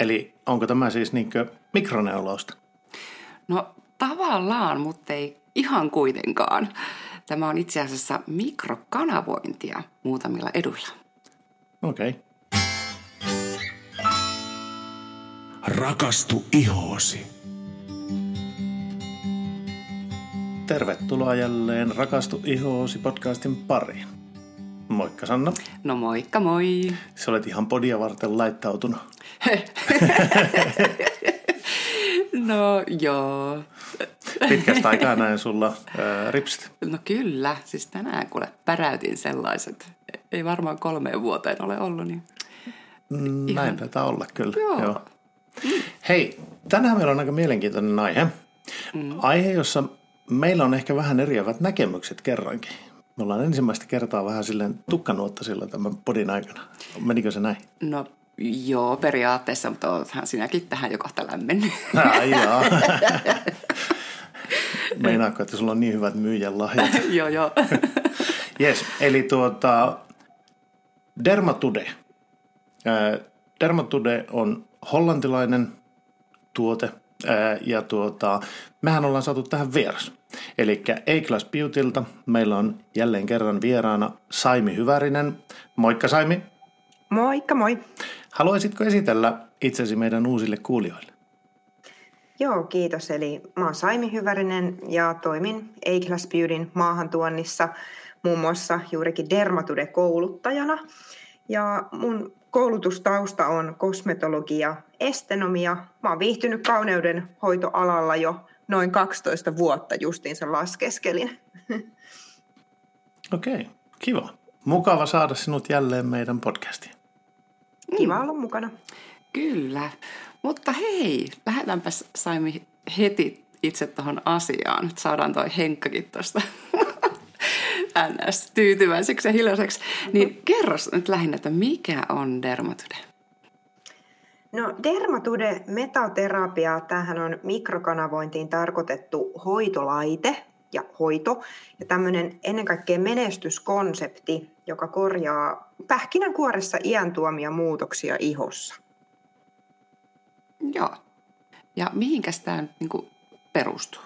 Eli onko tämä siis niinkö mikroneulausta? No tavallaan, mutta ei ihan kuitenkaan. Tämä on itse asiassa mikrokanavointia muutamilla eduilla. Okei. Okay. Rakastu ihoosi. Tervetuloa jälleen Rakastu ihoosi podcastin pariin. Moikka Sanna. No moikka moi. Sä olet ihan podia varten laittautunut. no joo. Pitkästä aikaa näin sulla ää, ripsit. No kyllä, siis tänään kuule päräytin sellaiset. Ei varmaan kolmeen vuoteen ole ollut, niin Mm, Ihan- Näin taitaa olla kyllä. Joo. Hei, tänään meillä on aika mielenkiintoinen aihe. Mm. Aihe, jossa meillä on ehkä vähän eriävät näkemykset kerrankin. Me ollaan ensimmäistä kertaa vähän silleen tukkanuottasilla tämän podin aikana. Menikö se näin? no joo periaatteessa, mutta olethan sinäkin tähän jo kohta lämmennyt. Ai jaa. Meinaatko, että sulla on niin hyvät myyjän lahjat? joo joo. Yes, eli tuota, Dermatude. Dermatude on hollantilainen tuote ja tuota, mehän ollaan saatu tähän vieras. Eli A-Class Beautyltä meillä on jälleen kerran vieraana Saimi Hyvärinen. Moikka Saimi. Moikka moi. Haluaisitko esitellä itsesi meidän uusille kuulijoille? Joo, kiitos. Eli mä oon Saimi Hyvärinen ja toimin A-Class Beautyn maahantuonnissa muun muassa juurikin Dermatude-kouluttajana. Ja mun koulutustausta on kosmetologia, estenomia. Mä oon viihtynyt kauneuden hoitoalalla jo noin 12 vuotta justiinsa laskeskelin. Okei, kiva. Mukava saada sinut jälleen meidän podcastiin. Kiva olla mukana. Kyllä. Mutta hei, lähdetäänpäs Saimi heti itse tuohon asiaan. Nyt saadaan toi Henkkakin tuosta ns. tyytyväiseksi ja hiljaiseksi. Niin kerros nyt lähinnä, että mikä on dermatude? No Dermatude metaterapia, tämähän on mikrokanavointiin tarkoitettu hoitolaite ja hoito. Ja tämmöinen ennen kaikkea menestyskonsepti, joka korjaa pähkinänkuoressa iän tuomia muutoksia ihossa. Joo. Ja mihinkäs tämä niin perustuu?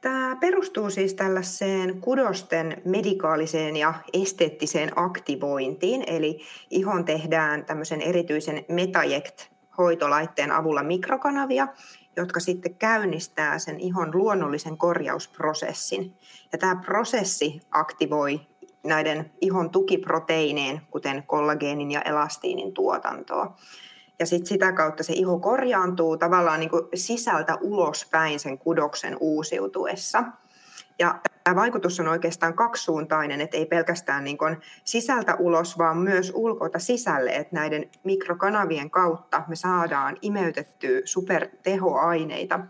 Tämä perustuu siis tällaiseen kudosten medikaaliseen ja esteettiseen aktivointiin, eli ihon tehdään tämmöisen erityisen Metaject-hoitolaitteen avulla mikrokanavia, jotka sitten käynnistää sen ihon luonnollisen korjausprosessin. Ja tämä prosessi aktivoi näiden ihon tukiproteiineen, kuten kollageenin ja elastiinin tuotantoa. Ja sit sitä kautta se iho korjaantuu tavallaan niin kuin sisältä ulospäin sen kudoksen uusiutuessa. Ja tämä vaikutus on oikeastaan kaksisuuntainen, että ei pelkästään niin kuin sisältä ulos, vaan myös ulkoilta sisälle, että näiden mikrokanavien kautta me saadaan imeytettyä supertehoaineita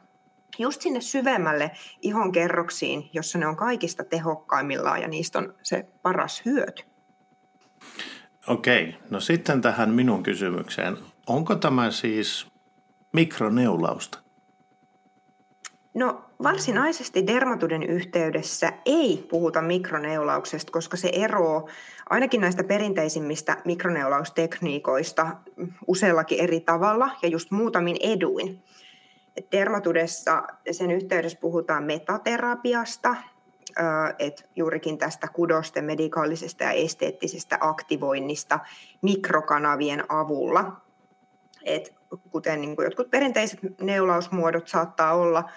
just sinne syvemmälle ihon kerroksiin, jossa ne on kaikista tehokkaimmillaan ja niistä on se paras hyöty. Okei, no sitten tähän minun kysymykseen. Onko tämä siis mikroneulausta? No varsinaisesti dermatuden yhteydessä ei puhuta mikroneulauksesta, koska se eroo ainakin näistä perinteisimmistä mikroneulaustekniikoista useallakin eri tavalla ja just muutamin eduin. Dermatudessa sen yhteydessä puhutaan metaterapiasta, että juurikin tästä kudosten medikaalisesta ja esteettisestä aktivoinnista mikrokanavien avulla. Et kuten niin kuin jotkut perinteiset neulausmuodot saattaa olla,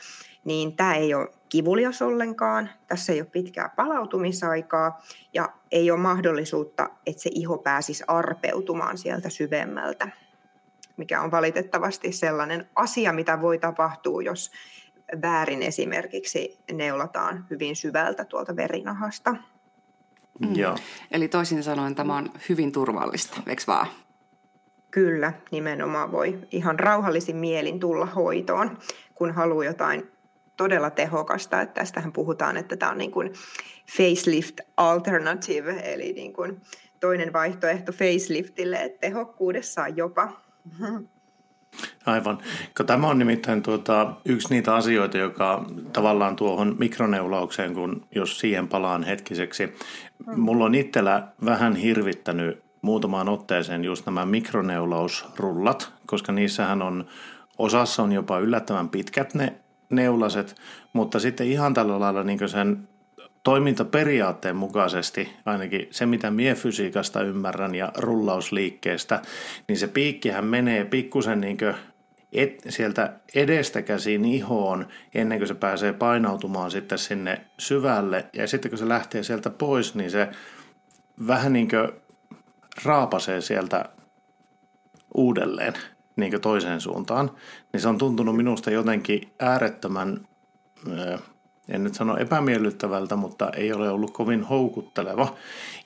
niin tämä ei ole kivulias ollenkaan, tässä ei ole pitkää palautumisaikaa ja ei ole mahdollisuutta, että se iho pääsisi arpeutumaan sieltä syvemmältä, mikä on valitettavasti sellainen asia, mitä voi tapahtua, jos väärin esimerkiksi neulataan hyvin syvältä tuolta verinahasta. Mm. Joo. Eli toisin sanoen tämä on hyvin turvallista, eikö vaan? Kyllä, nimenomaan voi ihan rauhallisin mielin tulla hoitoon, kun haluaa jotain todella tehokasta. Että tästähän puhutaan, että tämä on niin kuin facelift alternative, eli niin kuin toinen vaihtoehto faceliftille, että tehokkuudessaan jopa. Aivan. Tämä on nimittäin tuota, yksi niitä asioita, joka tavallaan tuohon mikroneulaukseen, kun jos siihen palaan hetkiseksi. Mulla on itsellä vähän hirvittänyt muutamaan otteeseen just nämä mikroneulausrullat, koska niissähän on, osassa on jopa yllättävän pitkät ne neulaset, mutta sitten ihan tällä lailla niin sen toimintaperiaatteen mukaisesti, ainakin se mitä mie fysiikasta ymmärrän ja rullausliikkeestä, niin se piikkihän menee pikkusen niin et, sieltä edestä käsin ihoon ennen kuin se pääsee painautumaan sitten sinne syvälle. Ja sitten kun se lähtee sieltä pois, niin se vähän niin kuin raapasee sieltä uudelleen niin toiseen suuntaan. Niin se on tuntunut minusta jotenkin äärettömän, en nyt sano epämiellyttävältä, mutta ei ole ollut kovin houkutteleva.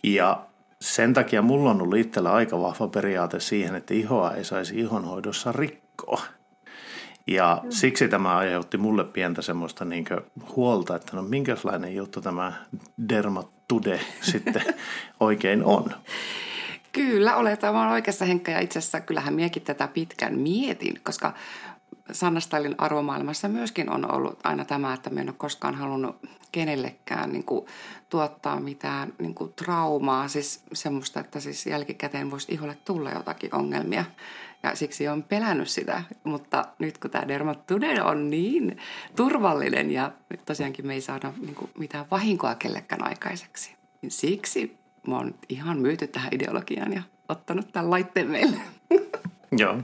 Ja sen takia mulla on ollut itsellä aika vahva periaate siihen, että ihoa ei saisi ihonhoidossa rikkoa. Ja mm. siksi tämä aiheutti mulle pientä semmoista niin huolta, että no minkälainen juttu tämä dermatude sitten oikein on. Kyllä, olet aivan oikeassa Henkka. Ja itse asiassa kyllähän miekin tätä pitkän mietin, koska Sanna Stylin arvomaailmassa myöskin on ollut aina tämä, että me en ole koskaan halunnut kenellekään niin kuin, tuottaa mitään niin kuin, traumaa, siis semmoista, että siis jälkikäteen voisi iholle tulla jotakin ongelmia. Ja siksi on pelännyt sitä, mutta nyt kun tämä dermatude on niin turvallinen ja tosiaankin me ei saada niin kuin, mitään vahinkoa kellekään aikaiseksi, niin siksi mä oon ihan myyty tähän ideologiaan ja ottanut tämän laitteen meille. Joo.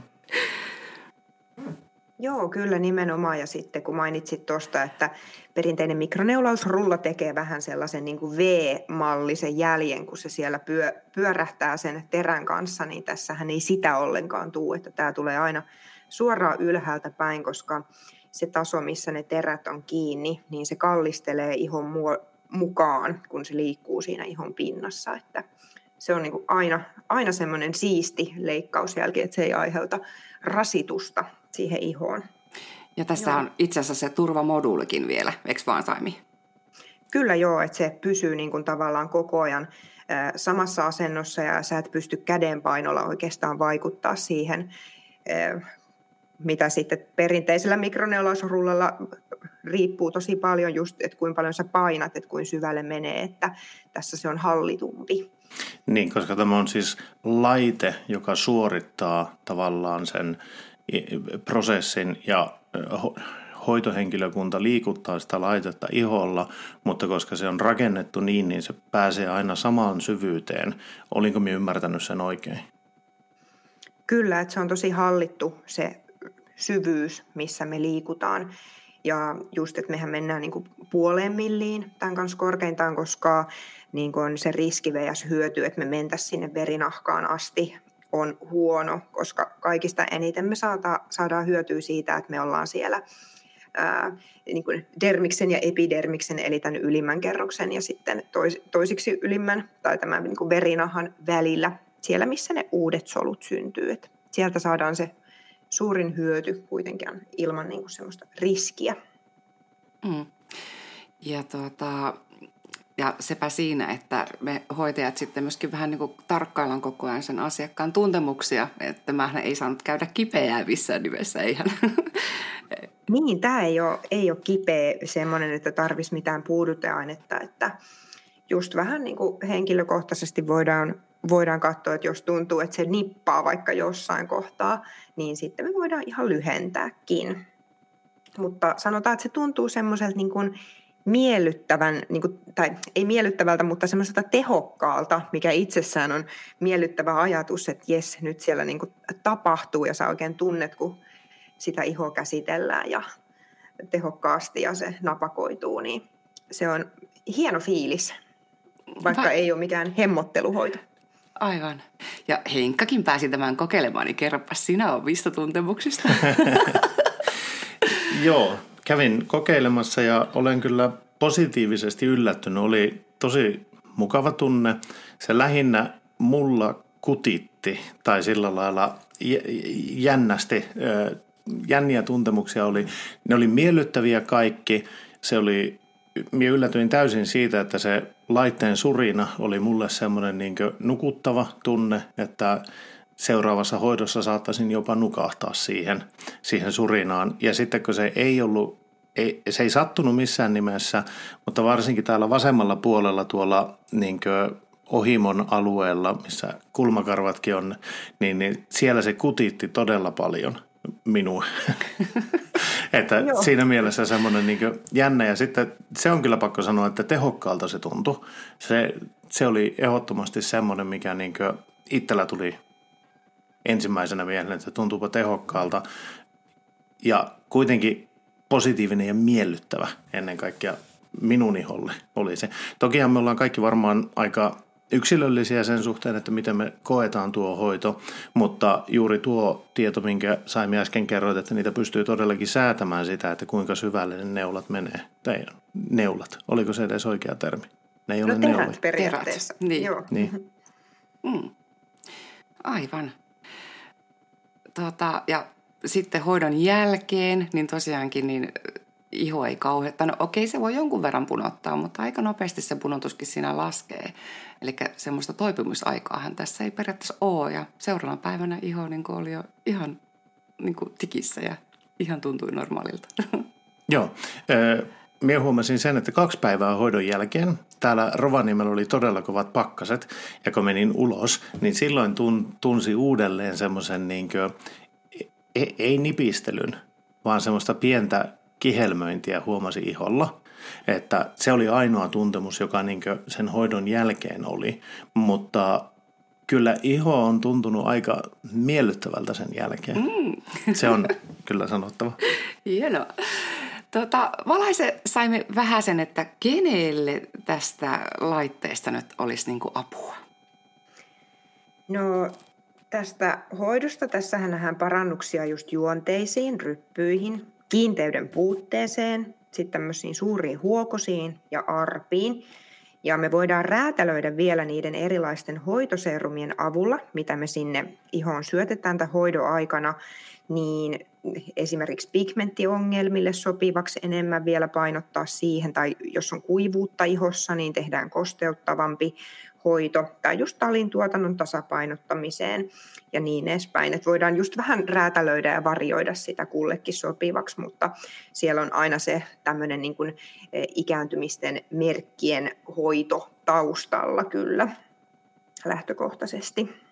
Joo, kyllä nimenomaan. Ja sitten kun mainitsit tuosta, että perinteinen mikroneulausrulla tekee vähän sellaisen niin kuin V-mallisen jäljen, kun se siellä pyö, pyörähtää sen terän kanssa, niin tässähän ei sitä ollenkaan tule, että tämä tulee aina suoraan ylhäältä päin, koska se taso, missä ne terät on kiinni, niin se kallistelee ihon mukaan, kun se liikkuu siinä ihon pinnassa, että se on niin kuin aina, aina semmoinen siisti leikkausjälki, että se ei aiheuta rasitusta siihen ihoon. Ja tässä joo. on itse asiassa se turvamoduulikin vielä, eikö vaan Saimi? Kyllä joo, että se pysyy niin kuin tavallaan koko ajan samassa asennossa ja sä et pysty kädenpainolla oikeastaan vaikuttaa siihen, mitä sitten perinteisellä mikroneulausrullalla riippuu tosi paljon just, että kuinka paljon sä painat, että kuinka syvälle menee, että tässä se on hallitumpi. Niin, koska tämä on siis laite, joka suorittaa tavallaan sen prosessin ja hoitohenkilökunta liikuttaa sitä laitetta iholla, mutta koska se on rakennettu niin, niin se pääsee aina samaan syvyyteen. Olinko minä ymmärtänyt sen oikein? Kyllä, että se on tosi hallittu se syvyys, missä me liikutaan. Ja just, että mehän mennään niin kuin puoleen milliin tämän kanssa korkeintaan, koska niin kuin se riski hyöty, että me mentäisiin sinne verinahkaan asti, on huono, koska kaikista eniten me saata, saadaan hyötyä siitä, että me ollaan siellä ää, niin kuin dermiksen ja epidermiksen, eli tämän ylimmän kerroksen ja sitten tois, toisiksi ylimmän tai tämän niin kuin verinahan välillä, siellä missä ne uudet solut syntyy. Sieltä saadaan se suurin hyöty kuitenkin ilman niin kuin semmoista riskiä. Mm. Ja tuota, ja sepä siinä, että me hoitajat sitten myöskin vähän niin kuin tarkkaillaan koko ajan sen asiakkaan tuntemuksia, että mä ei saanut käydä kipeää missään nimessä, eihän. Niin, tämä ei ole, ei ole kipeä semmoinen, että tarvitsisi mitään puuduteainetta, että just vähän niin kuin henkilökohtaisesti voidaan, voidaan katsoa, että jos tuntuu, että se nippaa vaikka jossain kohtaa, niin sitten me voidaan ihan lyhentääkin. Mutta sanotaan, että se tuntuu semmoiselta niin kuin miellyttävän, niin kuin, tai ei miellyttävältä, mutta semmoiselta tehokkaalta, mikä itsessään on miellyttävä ajatus, että jes, nyt siellä niin kuin tapahtuu ja sä oikein tunnet, kun sitä ihoa käsitellään ja tehokkaasti ja se napakoituu, niin se on hieno fiilis, vaikka Va- ei ole mikään hemmotteluhoito. Aivan. Ja Henkkakin pääsi tämän kokeilemaan, niin kerropa sinä omista tuntemuksista. Joo, kävin kokeilemassa ja olen kyllä positiivisesti yllättynyt. Oli tosi mukava tunne. Se lähinnä mulla kutitti tai sillä lailla jännästi, jänniä tuntemuksia oli. Ne oli miellyttäviä kaikki. Se oli, minä yllätyin täysin siitä, että se laitteen surina oli mulle semmoinen niin nukuttava tunne, että seuraavassa hoidossa saattaisin jopa nukahtaa siihen, siihen surinaan. Ja sitten kun se ei ollut, ei, se ei sattunut missään nimessä, mutta varsinkin täällä vasemmalla puolella tuolla niin ohimon alueella, missä kulmakarvatkin on, niin, niin siellä se kutitti todella paljon minua. että Joo. siinä mielessä semmoinen niin jännä. Ja sitten se on kyllä pakko sanoa, että tehokkaalta se tuntui. Se, se oli ehdottomasti semmoinen, mikä niin itsellä tuli ensimmäisenä mieleen, että tuntuupa tehokkaalta. Ja kuitenkin positiivinen ja miellyttävä ennen kaikkea minun iholle oli se. Tokihan me ollaan kaikki varmaan aika yksilöllisiä sen suhteen, että miten me koetaan tuo hoito, mutta juuri tuo tieto, minkä saimme äsken kerroit, että niitä pystyy todellakin säätämään sitä, että kuinka syvälle ne neulat menee. Tai neulat, oliko se edes oikea termi? Ne ei no ole neulat. periaatteessa. Niin. Joo. niin. Mm. Aivan. Tota, ja sitten hoidon jälkeen, niin tosiaankin niin iho ei kauheutta. No okei, se voi jonkun verran punottaa, mutta aika nopeasti se punotuskin siinä laskee. Eli semmoista toipumisaikaahan tässä ei periaatteessa ole. Ja seuraavana päivänä iho niin oli jo ihan niin kuin tikissä ja ihan tuntui normaalilta. Joo. Minä huomasin sen, että kaksi päivää hoidon jälkeen täällä Rovaniemellä oli todella kovat pakkaset, ja kun menin ulos, niin silloin tunsi uudelleen semmoisen, niin ei nipistelyn, vaan semmoista pientä kihelmöintiä huomasi iholla. Että se oli ainoa tuntemus, joka niin sen hoidon jälkeen oli, mutta kyllä iho on tuntunut aika miellyttävältä sen jälkeen. Mm. Se on kyllä sanottava. Hienoa. Tota, valaise saimme vähän sen, että kenelle tästä laitteesta nyt olisi niin apua? No tästä hoidosta, tässähän nähdään parannuksia just juonteisiin, ryppyihin, kiinteyden puutteeseen, sitten tämmöisiin suuriin huokosiin ja arpiin. Ja me voidaan räätälöidä vielä niiden erilaisten hoitoserumien avulla, mitä me sinne ihoon syötetään tämän hoidon aikana, niin esimerkiksi pigmenttiongelmille sopivaksi enemmän vielä painottaa siihen, tai jos on kuivuutta ihossa, niin tehdään kosteuttavampi hoito tai just talin tuotannon tasapainottamiseen ja niin edespäin. Että voidaan just vähän räätälöidä ja varioida sitä kullekin sopivaksi, mutta siellä on aina se tämmöinen niin kuin e, ikääntymisten merkkien hoito taustalla kyllä lähtökohtaisesti.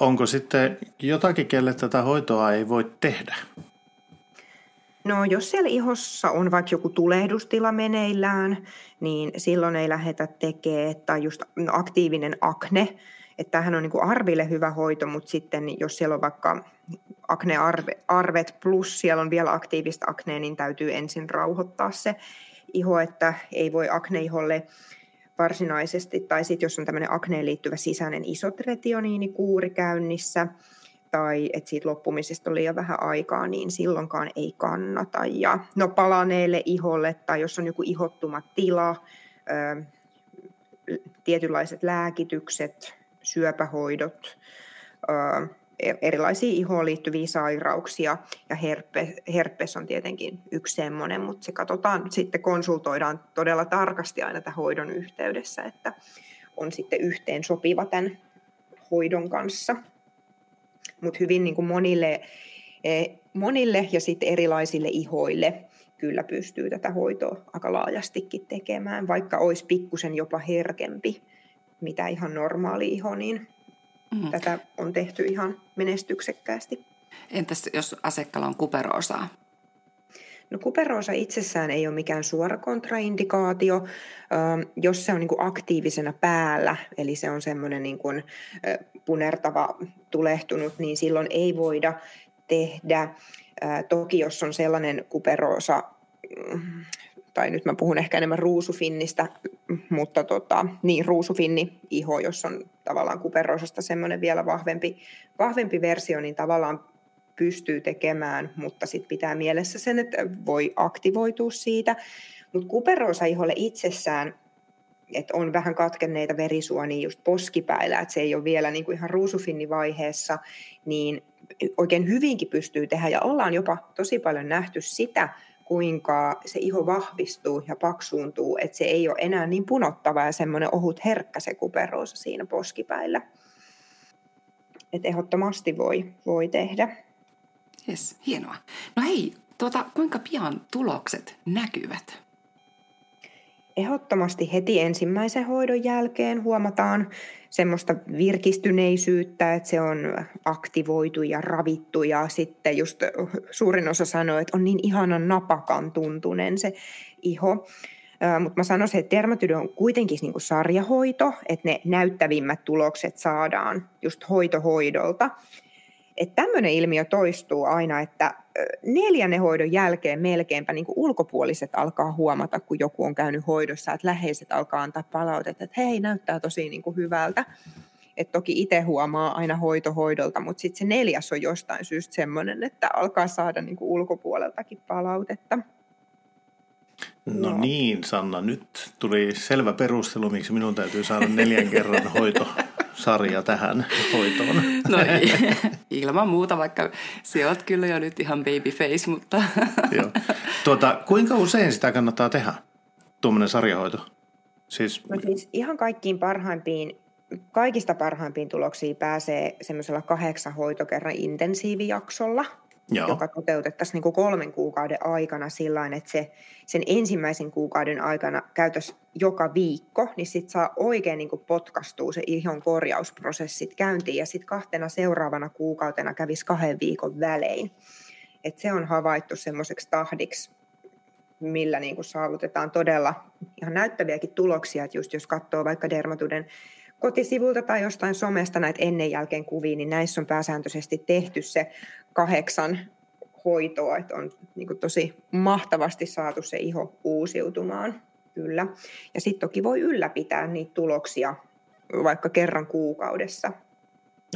Onko sitten jotakin, kelle tätä hoitoa ei voi tehdä? No jos siellä ihossa on vaikka joku tulehdustila meneillään, niin silloin ei lähdetä tekemään, tai just aktiivinen akne, että tämähän on niin kuin arville hyvä hoito, mutta sitten jos siellä on vaikka aknearvet plus siellä on vielä aktiivista aknea, niin täytyy ensin rauhoittaa se iho, että ei voi akneiholle varsinaisesti, tai sitten jos on tämmöinen akneen liittyvä sisäinen isotretioniinikuuri käynnissä, tai että siitä loppumisesta on liian vähän aikaa, niin silloinkaan ei kannata. Ja no palaneelle iholle tai jos on joku ihottuma tila, ö, tietynlaiset lääkitykset, syöpähoidot, ö, erilaisia ihoon liittyviä sairauksia ja herpe, herpes on tietenkin yksi semmoinen, mutta se katsotaan, sitten konsultoidaan todella tarkasti aina tämän hoidon yhteydessä, että on sitten yhteen sopiva tämän hoidon kanssa mutta hyvin niin kuin monille, e, monille ja sitten erilaisille ihoille kyllä pystyy tätä hoitoa aika laajastikin tekemään, vaikka olisi pikkusen jopa herkempi, mitä ihan normaali iho, niin mm. tätä on tehty ihan menestyksekkäästi. Entäs jos asiakkaalla on kuperoosaa? No kuperoosa itsessään ei ole mikään suora kontraindikaatio, jos se on niin kuin aktiivisena päällä, eli se on semmoinen niin kuin punertava tulehtunut, niin silloin ei voida tehdä. Toki jos on sellainen kuperoosa, tai nyt mä puhun ehkä enemmän ruusufinnistä, mutta tota, niin ruusufinni iho, jos on tavallaan kuperoosasta semmoinen vielä vahvempi, vahvempi versio, niin tavallaan pystyy tekemään, mutta sitten pitää mielessä sen, että voi aktivoitua siitä. Mutta kuperoosa-iholle itsessään, että on vähän katkenneita verisuonia just poskipäillä, että se ei ole vielä niin kuin ihan ruusufinnivaiheessa, niin oikein hyvinkin pystyy tehdä. Ja ollaan jopa tosi paljon nähty sitä, kuinka se iho vahvistuu ja paksuuntuu, että se ei ole enää niin punottava ja semmoinen ohut herkkä se kuperoosa siinä poskipäillä. Että ehdottomasti voi, voi tehdä. Yes, hienoa. No hei, tuota, kuinka pian tulokset näkyvät? ehdottomasti heti ensimmäisen hoidon jälkeen huomataan semmoista virkistyneisyyttä, että se on aktivoitu ja ravittu ja sitten just suurin osa sanoo, että on niin ihanan napakan tuntunen se iho. Mutta mä sanoisin, että dermatydy on kuitenkin niinku sarjahoito, että ne näyttävimmät tulokset saadaan just hoitohoidolta. Että tämmöinen ilmiö toistuu aina, että neljännen hoidon jälkeen melkeinpä niin kuin ulkopuoliset alkaa huomata, kun joku on käynyt hoidossa, että läheiset alkaa antaa palautetta, että hei, näyttää tosi niin kuin hyvältä. Et toki itse huomaa aina hoitohoidolta, mutta sitten se neljäs on jostain syystä semmoinen, että alkaa saada niin kuin ulkopuoleltakin palautetta. No, no niin, Sanna, nyt tuli selvä perustelu, miksi minun täytyy saada neljän kerran hoito sarja tähän hoitoon. No ei, ilman muuta, vaikka se oot kyllä jo nyt ihan babyface, mutta... Joo. Tuota, kuinka usein sitä kannattaa tehdä, tuommoinen sarjahoito? Siis... No siis ihan kaikkiin parhaimpiin, kaikista parhaimpiin tuloksiin pääsee semmoisella kahdeksan hoitokerran intensiivijaksolla – Joo. joka toteutettaisiin niin kuin kolmen kuukauden aikana sillä että se, sen ensimmäisen kuukauden aikana käytös joka viikko, niin sitten saa oikein niin kuin potkastua se ihon korjausprosessit käyntiin ja sitten kahtena seuraavana kuukautena kävisi kahden viikon välein. Et se on havaittu semmoiseksi tahdiksi, millä niin kuin saavutetaan todella ihan näyttäviäkin tuloksia, että just jos katsoo vaikka Dermatuden kotisivulta tai jostain somesta näitä ennen jälkeen kuvia, niin näissä on pääsääntöisesti tehty se kahdeksan hoitoa, että on niin tosi mahtavasti saatu se iho uusiutumaan. Kyllä. Ja sitten toki voi ylläpitää niitä tuloksia vaikka kerran kuukaudessa.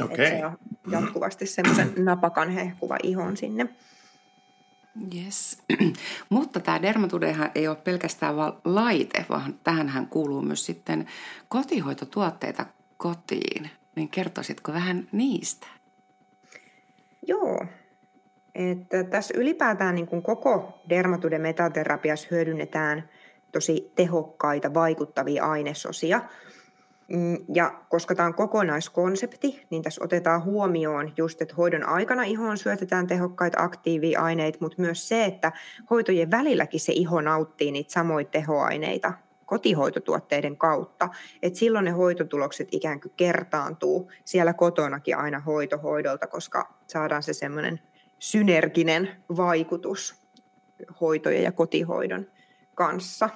Okay. Että jatkuvasti semmoisen napakan hehkuva ihon sinne. Yes. Mutta tämä dermatudehan ei ole pelkästään vain laite, vaan tähänhän kuuluu myös sitten kotihoitotuotteita kotiin. Niin kertoisitko vähän niistä? Joo. Että tässä ylipäätään niin kuin koko dermatude metaterapiassa hyödynnetään tosi tehokkaita vaikuttavia ainesosia – ja koska tämä on kokonaiskonsepti, niin tässä otetaan huomioon just, että hoidon aikana ihoon syötetään tehokkaita aktiiviaineita, mutta myös se, että hoitojen välilläkin se iho nauttii niitä samoja tehoaineita kotihoitotuotteiden kautta. Et silloin ne hoitotulokset ikään kuin kertaantuu siellä kotonakin aina hoitohoidolta, koska saadaan se semmoinen synerginen vaikutus hoitojen ja kotihoidon kanssa.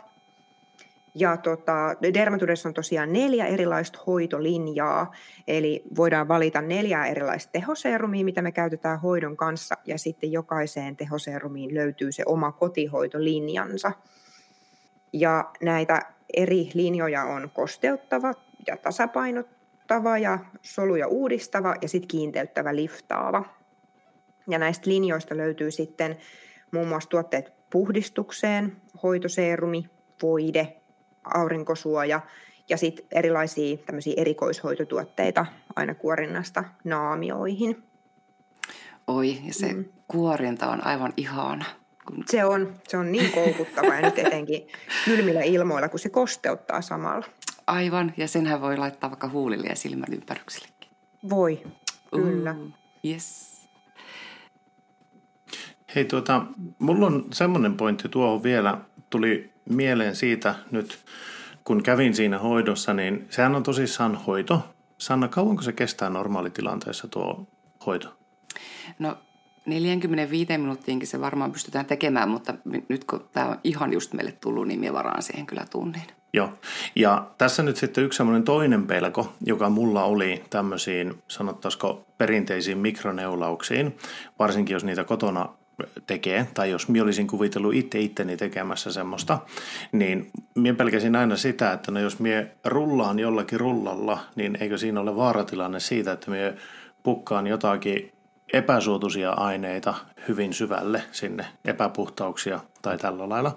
Ja tota, Dermatudessa on tosiaan neljä erilaista hoitolinjaa, eli voidaan valita neljä erilaista tehoseerumia, mitä me käytetään hoidon kanssa, ja sitten jokaiseen tehoseerumiin löytyy se oma kotihoitolinjansa. Ja näitä eri linjoja on kosteuttava ja tasapainottava ja soluja uudistava ja sitten kiinteyttävä liftaava. Ja näistä linjoista löytyy sitten muun muassa tuotteet puhdistukseen, hoitoseerumi, voide, aurinkosuoja ja sitten erilaisia tämmöisiä erikoishoitotuotteita aina kuorinnasta naamioihin. Oi, ja se mm. kuorinta on aivan ihana. Se on, se on niin koukuttava ja nyt etenkin kylmillä ilmoilla, kun se kosteuttaa samalla. Aivan, ja senhän voi laittaa vaikka huulille ja silmän ympäryksellekin. Voi, kyllä. Uh, yes. Hei tuota, mulla on semmoinen pointti tuohon vielä, tuli mieleen siitä nyt, kun kävin siinä hoidossa, niin sehän on tosissaan hoito. Sanna, kauanko se kestää normaalitilanteessa tuo hoito? No 45 minuuttiinkin se varmaan pystytään tekemään, mutta nyt kun tämä on ihan just meille tullut, niin minä varaan siihen kyllä tunnin. Joo, ja tässä nyt sitten yksi semmoinen toinen pelko, joka mulla oli tämmöisiin, sanottaisiko perinteisiin mikroneulauksiin, varsinkin jos niitä kotona tekee, tai jos minä olisin kuvitellut itse itteni tekemässä semmoista, niin minä pelkäsin aina sitä, että no jos minä rullaan jollakin rullalla, niin eikö siinä ole vaaratilanne siitä, että minä pukkaan jotakin epäsuotuisia aineita hyvin syvälle sinne, epäpuhtauksia tai tällä lailla.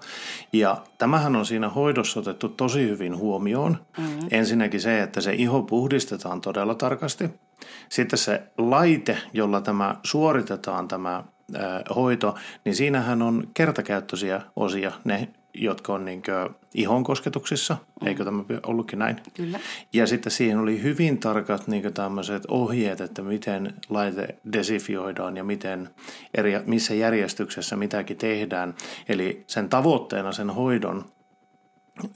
Ja tämähän on siinä hoidossa otettu tosi hyvin huomioon. Mm-hmm. Ensinnäkin se, että se iho puhdistetaan todella tarkasti. Sitten se laite, jolla tämä suoritetaan tämä hoito, niin siinähän on kertakäyttöisiä osia, ne jotka on niin ihon kosketuksissa, mm. eikö tämä ollutkin näin? Kyllä. Ja sitten siihen oli hyvin tarkat niin tämmöiset ohjeet, että miten laite desifioidaan ja miten eri, missä järjestyksessä mitäkin tehdään. Eli sen tavoitteena sen hoidon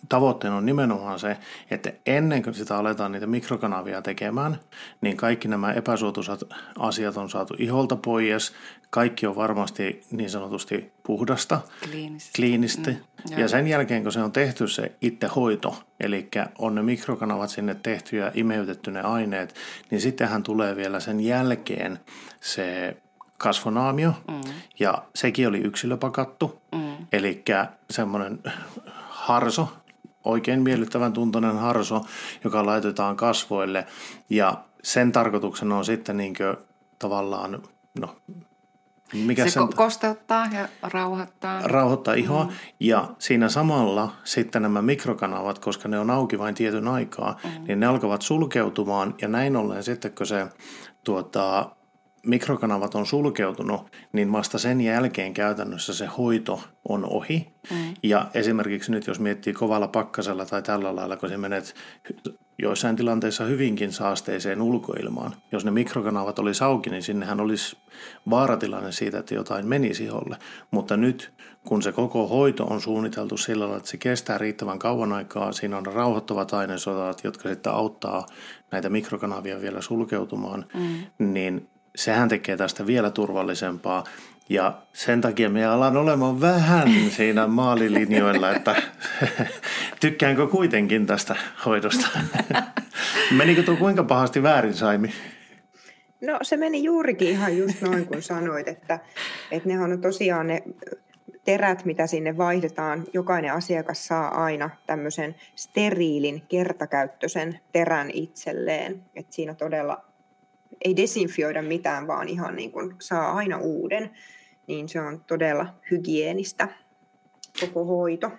tavoitteena on nimenomaan se, että ennen kuin sitä aletaan niitä mikrokanavia tekemään, niin kaikki nämä epäsuotuisat asiat on saatu iholta pois. Kaikki on varmasti niin sanotusti puhdasta, Kliinisesti. kliinistä. Mm, ja sen jälkeen, kun se on tehty se itse hoito, eli on ne mikrokanavat sinne tehty ja imeytetty ne aineet, niin sittenhän tulee vielä sen jälkeen se kasvonaamio, mm. ja sekin oli yksilöpakattu, mm. eli semmoinen harso, oikein miellyttävän tuntoinen harso, joka laitetaan kasvoille. Ja sen tarkoituksena on sitten niin kuin, no, mikä se sen, kosteuttaa ja rauhoittaa. Rauhoittaa ihoa. Mm. Ja siinä samalla sitten nämä mikrokanavat, koska ne on auki vain tietyn aikaa, mm. niin ne alkavat sulkeutumaan. Ja näin ollen sitten, kun se tuota, mikrokanavat on sulkeutunut, niin vasta sen jälkeen käytännössä se hoito on ohi. Mm. Ja esimerkiksi nyt jos miettii kovalla pakkasella tai tällä lailla, kun se menet joissain tilanteissa hyvinkin saasteiseen ulkoilmaan. Jos ne mikrokanavat olisi auki, niin sinnehän olisi vaaratilanne siitä, että jotain menisi iholle. Mutta nyt, kun se koko hoito on suunniteltu sillä lailla, että se kestää riittävän kauan aikaa, siinä on rauhoittavat ainesotat, jotka sitten auttaa näitä mikrokanavia vielä sulkeutumaan, mm. niin sehän tekee tästä vielä turvallisempaa. Ja sen takia me alan olemaan vähän siinä maalilinjoilla, että tykkäänkö kuitenkin tästä hoidosta. Menikö tuo kuinka pahasti väärin, Saimi? No se meni juurikin ihan just noin kuin sanoit, että, että ne on tosiaan ne terät, mitä sinne vaihdetaan. Jokainen asiakas saa aina tämmöisen steriilin, kertakäyttöisen terän itselleen. Että siinä todella ei desinfioida mitään, vaan ihan niin kuin saa aina uuden, niin se on todella hygienistä koko hoito.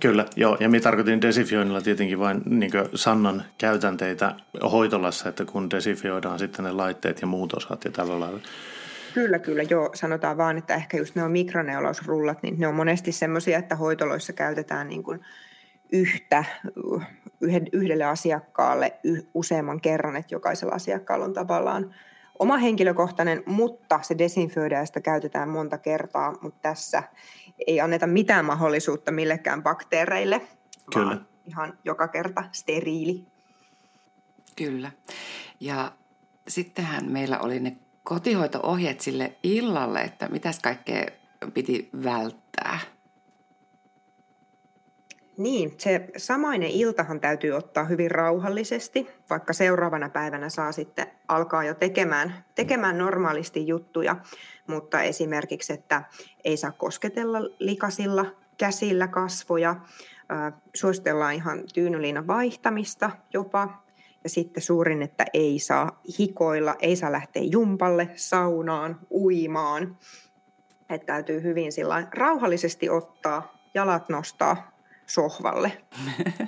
Kyllä, joo. Ja minä tarkoitin desinfioinnilla tietenkin vain niin Sannan käytänteitä hoitolassa, että kun desinfioidaan sitten ne laitteet ja muut osat ja tällä lailla. Kyllä, kyllä. Joo, sanotaan vaan, että ehkä just ne on mikroneulausrullat, niin ne on monesti semmoisia, että hoitoloissa käytetään niin kuin yhtä yhdelle asiakkaalle useamman kerran, että jokaisella asiakkaalla on tavallaan oma henkilökohtainen, mutta se desinfioidaan ja sitä käytetään monta kertaa, mutta tässä ei anneta mitään mahdollisuutta millekään bakteereille, Kyllä. vaan ihan joka kerta steriili. Kyllä. Ja sittenhän meillä oli ne kotihoito-ohjeet sille illalle, että mitäs kaikkea piti välttää. Niin, se samainen iltahan täytyy ottaa hyvin rauhallisesti, vaikka seuraavana päivänä saa sitten alkaa jo tekemään, tekemään normaalisti juttuja, mutta esimerkiksi, että ei saa kosketella likasilla käsillä kasvoja, suositellaan ihan tyynyliinan vaihtamista jopa, ja sitten suurin, että ei saa hikoilla, ei saa lähteä jumpalle, saunaan, uimaan. Että täytyy hyvin sillä rauhallisesti ottaa, jalat nostaa sohvalle.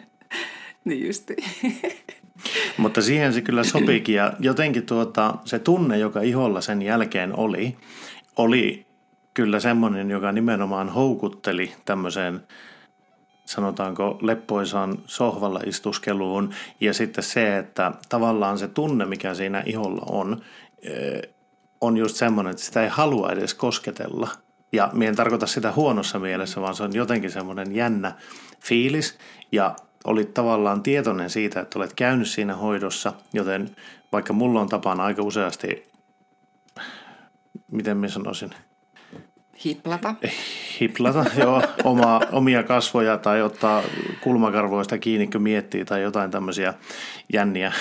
niin justi. Mutta siihen se kyllä sopikin ja jotenkin tuota, se tunne, joka iholla sen jälkeen oli, oli kyllä semmoinen, joka nimenomaan houkutteli tämmöiseen sanotaanko leppoisaan sohvalla istuskeluun ja sitten se, että tavallaan se tunne, mikä siinä iholla on, eh, on just semmoinen, että sitä ei halua edes kosketella. Ja minä en tarkoita sitä huonossa mielessä, vaan se on jotenkin semmoinen jännä fiilis. Ja olit tavallaan tietoinen siitä, että olet käynyt siinä hoidossa, joten vaikka mulla on tapana aika useasti, miten minä sanoisin, Hiplata. Hiplata, joo, oma, omia kasvoja tai ottaa kulmakarvoista kiinni, kun miettii tai jotain tämmöisiä jänniä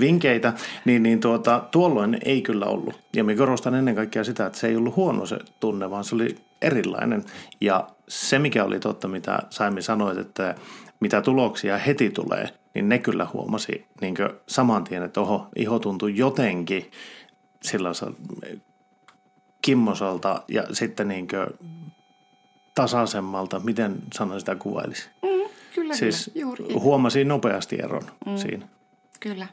vinkkeitä, niin, niin tuota, tuolloin ei kyllä ollut. Ja minä korostan ennen kaikkea sitä, että se ei ollut huono se tunne, vaan se oli erilainen. Ja se, mikä oli totta, mitä Saimi sanoit, että mitä tuloksia heti tulee, niin ne kyllä huomasi niin saman tien, että oho, iho tuntui jotenkin sellaisen kimmosalta ja sitten niin tasaisemmalta. Miten sanoin sitä kuvailisi? Mm, kyllä, siis kyllä. Juuri. huomasin nopeasti eron mm, siinä. Kyllä.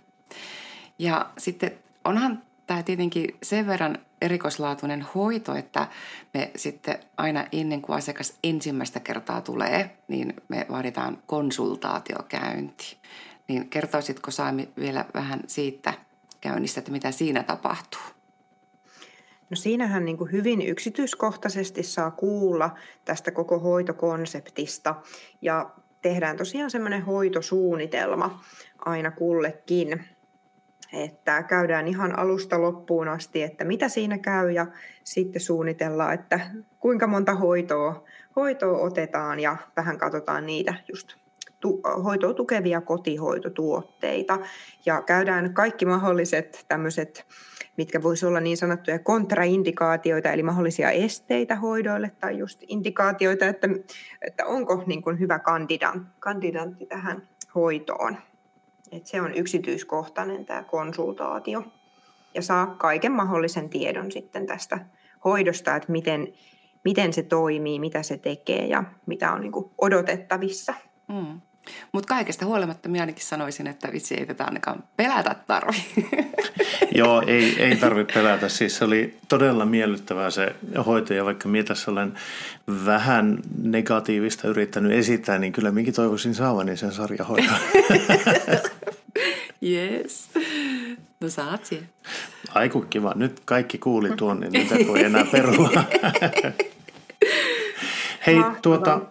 Ja sitten onhan tämä tietenkin sen verran erikoislaatuinen hoito, että me sitten aina ennen kuin asiakas ensimmäistä kertaa tulee, niin me vaaditaan konsultaatiokäynti. Niin kertoisitko Saami vielä vähän siitä käynnistä, että mitä siinä tapahtuu? No siinähän niin kuin hyvin yksityiskohtaisesti saa kuulla tästä koko hoitokonseptista ja tehdään tosiaan semmoinen hoitosuunnitelma aina kullekin että käydään ihan alusta loppuun asti, että mitä siinä käy ja sitten suunnitellaan, että kuinka monta hoitoa, hoitoa otetaan ja vähän katsotaan niitä just tu, hoitoa tukevia kotihoitotuotteita ja käydään kaikki mahdolliset tämmöiset, mitkä voisi olla niin sanottuja kontraindikaatioita, eli mahdollisia esteitä hoidoille tai just indikaatioita, että, että onko niin kuin hyvä kandidaatti tähän hoitoon. Et se on yksityiskohtainen tämä konsultaatio ja saa kaiken mahdollisen tiedon sitten tästä hoidosta, että miten, miten se toimii, mitä se tekee ja mitä on niin odotettavissa. Mm. Mutta kaikesta huolimatta minä ainakin sanoisin, että vitsi ei tätä ainakaan pelätä tarvi. Joo, ei, ei tarvitse pelätä. Siis se oli todella miellyttävää se hoito ja vaikka minä tässä olen vähän negatiivista yrittänyt esittää, niin kyllä minäkin toivoisin saavani sen sarjahoidon. yes. No saat siihen. Aiku kiva. Nyt kaikki kuuli tuon, niin nyt voi enää perua. Hei, Mahtavaa. tuota,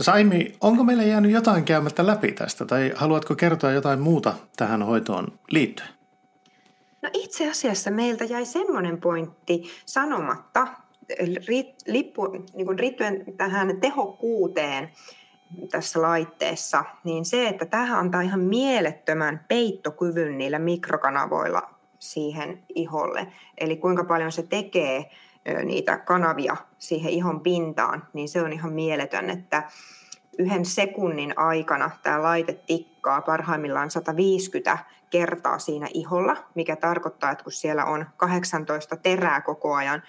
Saimi, onko meillä jäänyt jotain käymättä läpi tästä tai haluatko kertoa jotain muuta tähän hoitoon liittyen? No itse asiassa meiltä jäi semmoinen pointti sanomatta lippu, niin kuin liittyen tähän tehokkuuteen tässä laitteessa, niin se, että tähän antaa ihan mielettömän peittokyvyn niillä mikrokanavoilla siihen iholle. Eli kuinka paljon se tekee niitä kanavia siihen ihon pintaan, niin se on ihan mieletön, että yhden sekunnin aikana tämä laite tikkaa parhaimmillaan 150 kertaa siinä iholla, mikä tarkoittaa, että kun siellä on 18 terää koko ajan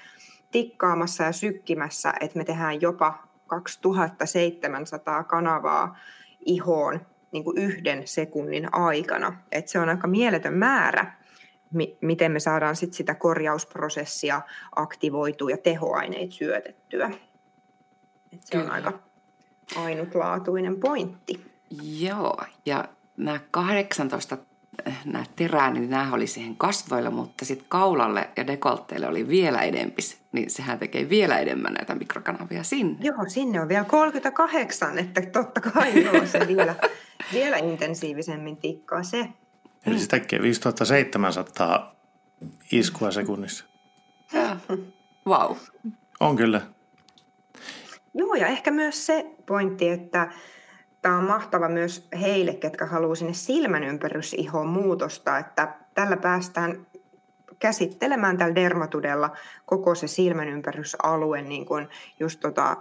tikkaamassa ja sykkimässä, että me tehdään jopa 2700 kanavaa ihoon niin kuin yhden sekunnin aikana. Et se on aika mieletön määrä mi- miten me saadaan sit sitä korjausprosessia aktivoitua ja tehoaineet syötettyä. Et se Kyllä. on aika ainutlaatuinen pointti. Joo, ja nämä 18 eh, nämä terää, niin nämä oli siihen kasvoilla, mutta sitten kaulalle ja dekoltteelle oli vielä edempis, niin sehän tekee vielä enemmän näitä mikrokanavia sinne. Joo, sinne on vielä 38, että totta kai joo, se vielä, vielä intensiivisemmin tikkaa se. Eli se tekee 5700 iskua sekunnissa. Vau. Wow. On kyllä. Joo, ja ehkä myös se pointti, että tämä on mahtava myös heille, ketkä haluaa sinne silmän ympäryysihoon muutosta, että tällä päästään käsittelemään tällä dermatudella koko se silmän ympärysalue, niin kuin just tota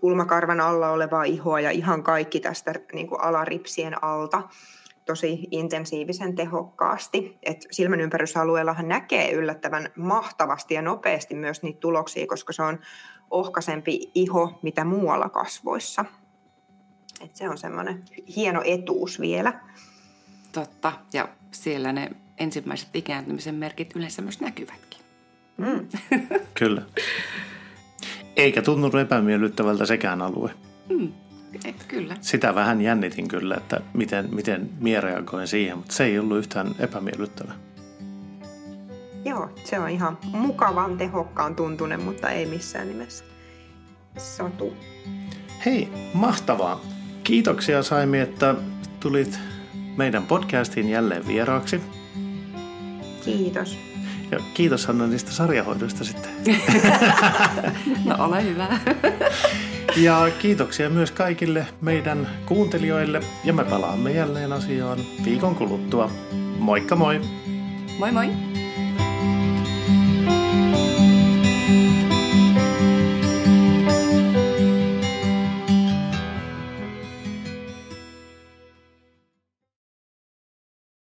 kulmakarvan alla olevaa ihoa ja ihan kaikki tästä niin kuin alaripsien alta tosi intensiivisen tehokkaasti. Et silmän ympärysalueellahan näkee yllättävän mahtavasti ja nopeasti myös niitä tuloksia, koska se on ohkaisempi iho mitä muualla kasvoissa. Et se on semmoinen hieno etuus vielä. Totta, ja siellä ne ensimmäiset ikääntymisen merkit yleensä myös näkyvätkin. Mm. Kyllä. Eikä tunnu epämiellyttävältä sekään alue. Mm. Et kyllä. Sitä vähän jännitin kyllä, että miten, miten mie reagoin siihen, mutta se ei ollut yhtään epämiellyttävä. Joo, se on ihan mukavan tehokkaan tuntunen, mutta ei missään nimessä satu. Hei, mahtavaa. Kiitoksia Saimi, että tulit meidän podcastiin jälleen vieraaksi. Kiitos. Ja kiitos Hanna niistä sarjahoidoista sitten. no ole hyvä. Ja kiitoksia myös kaikille meidän kuuntelijoille ja me palaamme jälleen asiaan viikon kuluttua. Moikka moi! Moi moi! thank you